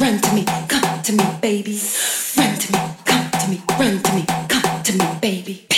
run to me, come to me, baby. Run to me, come to me, run to me, come to me, baby.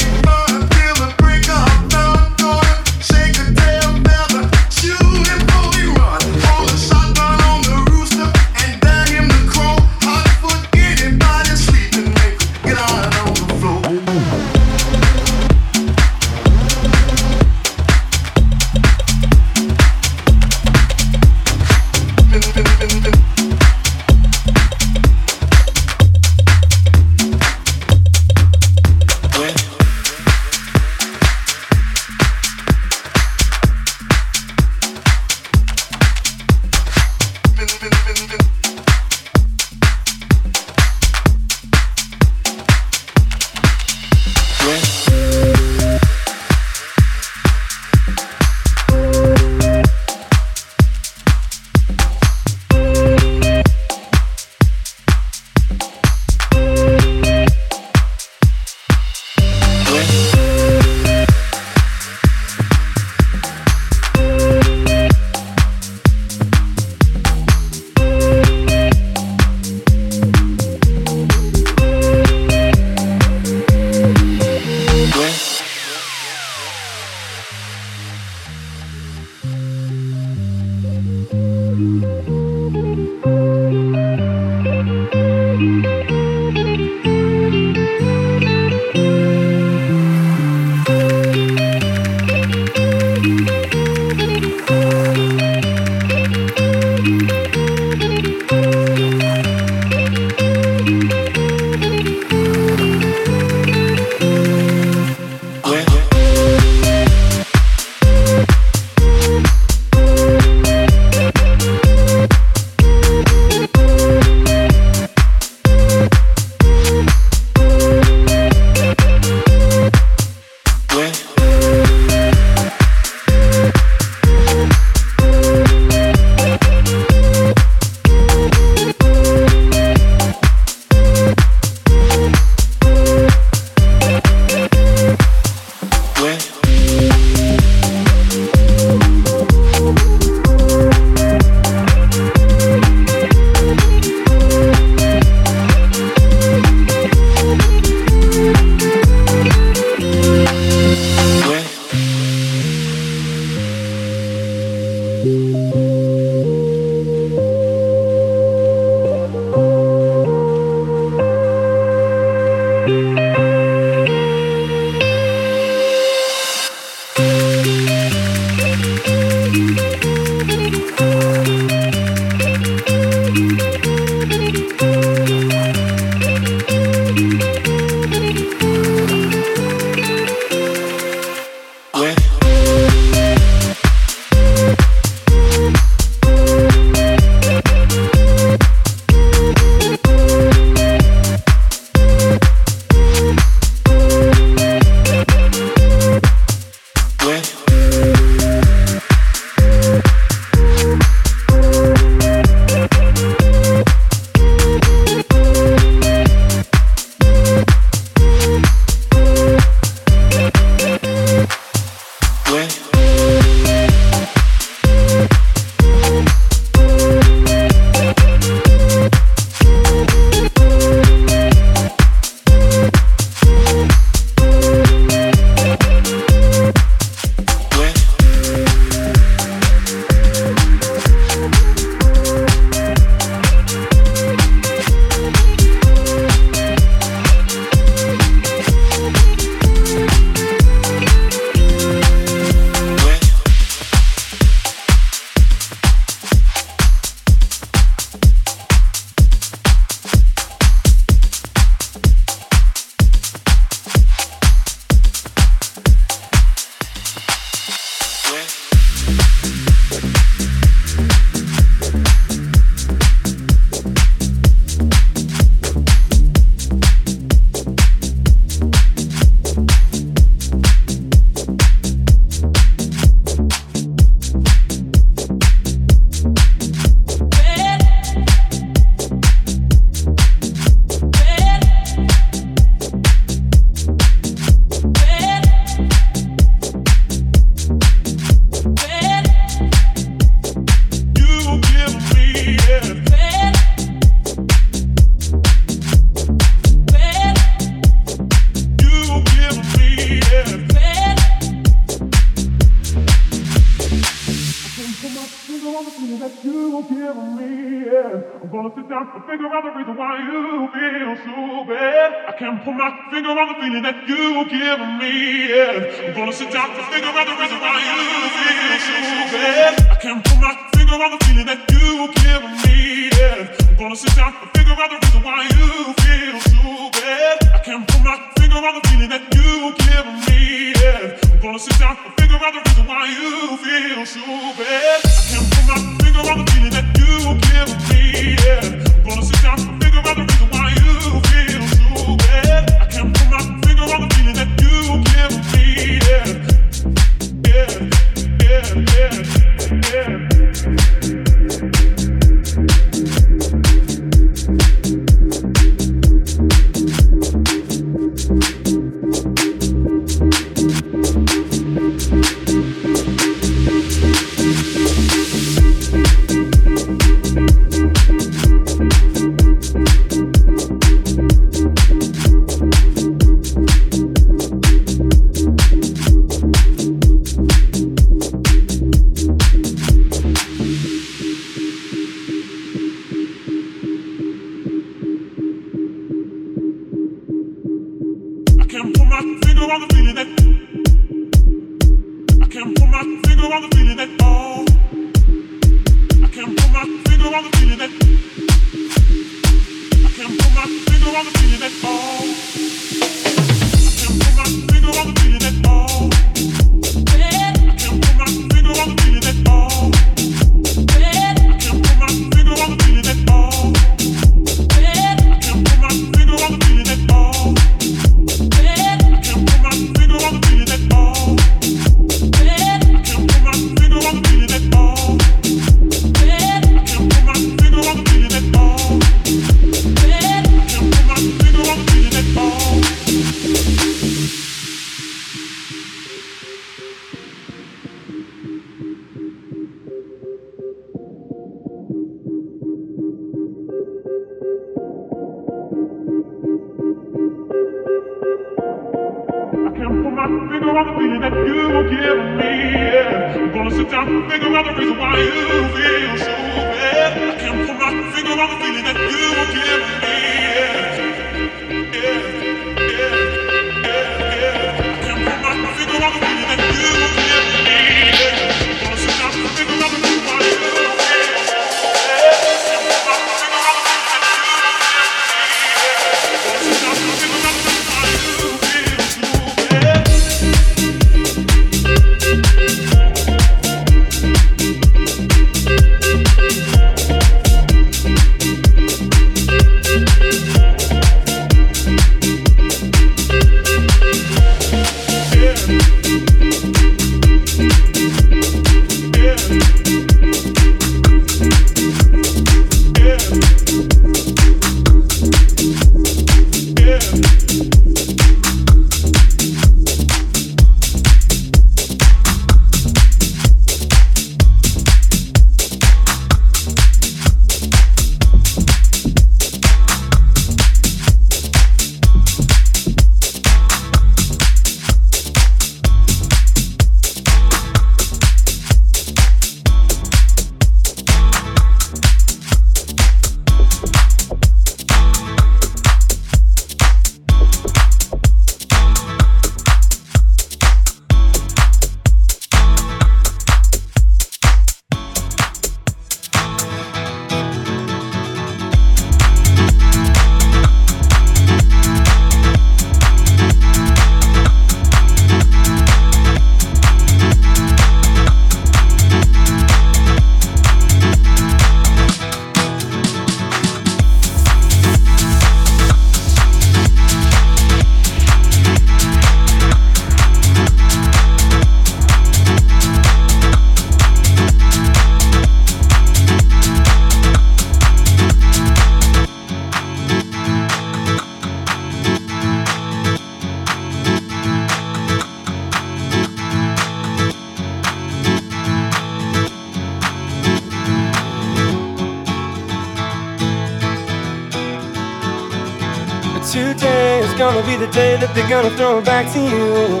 gonna throw it back to you.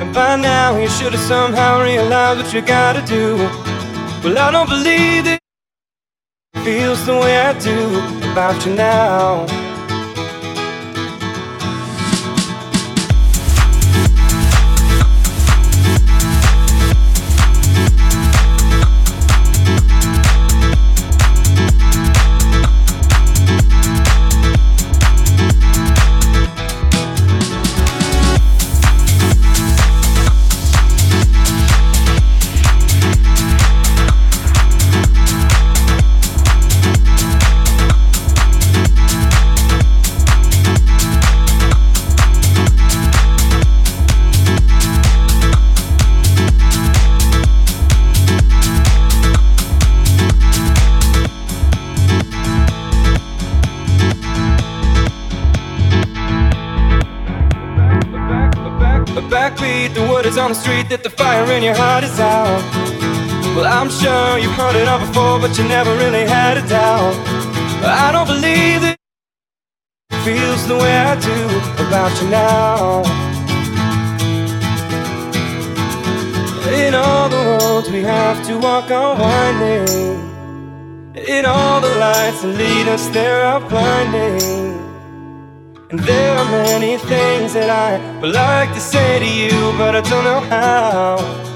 And by now, you should have somehow realized what you gotta do. Well, I don't believe it feels the way I do about you now. In your heart is out. Well, I'm sure you've heard it all before, but you never really had a doubt. I don't believe it feels the way I do about you now. In all the roads we have to walk on winding. In all the lights that lead us there are blinding. And there are many things that I would like to say to you, but I don't know how.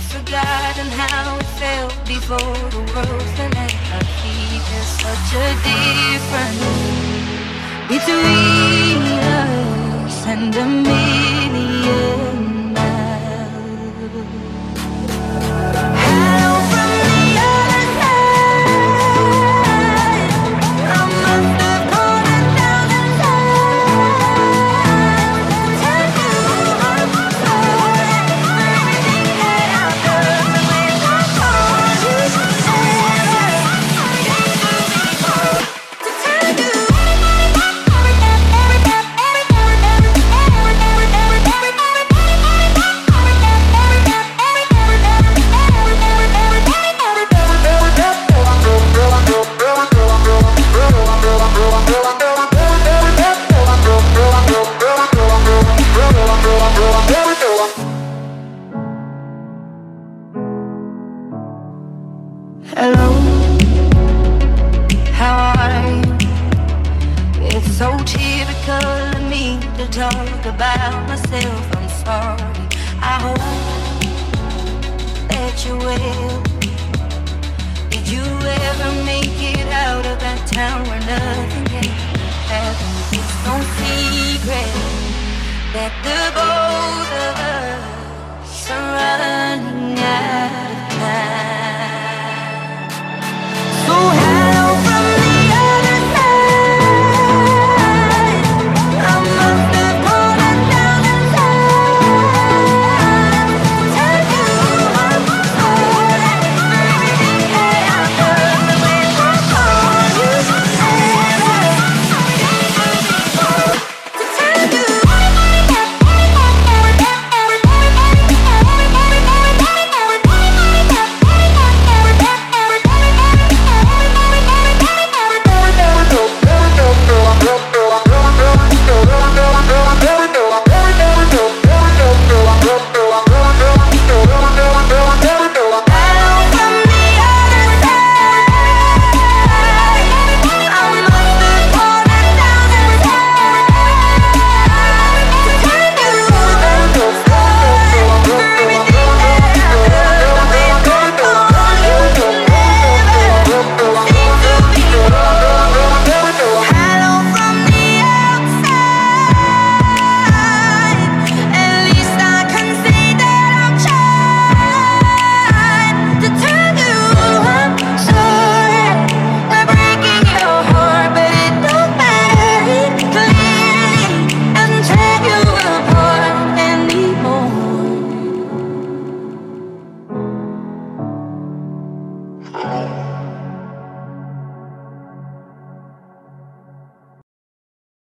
I've forgotten how it felt before the world fell at our feet. There's such a difference between us and a million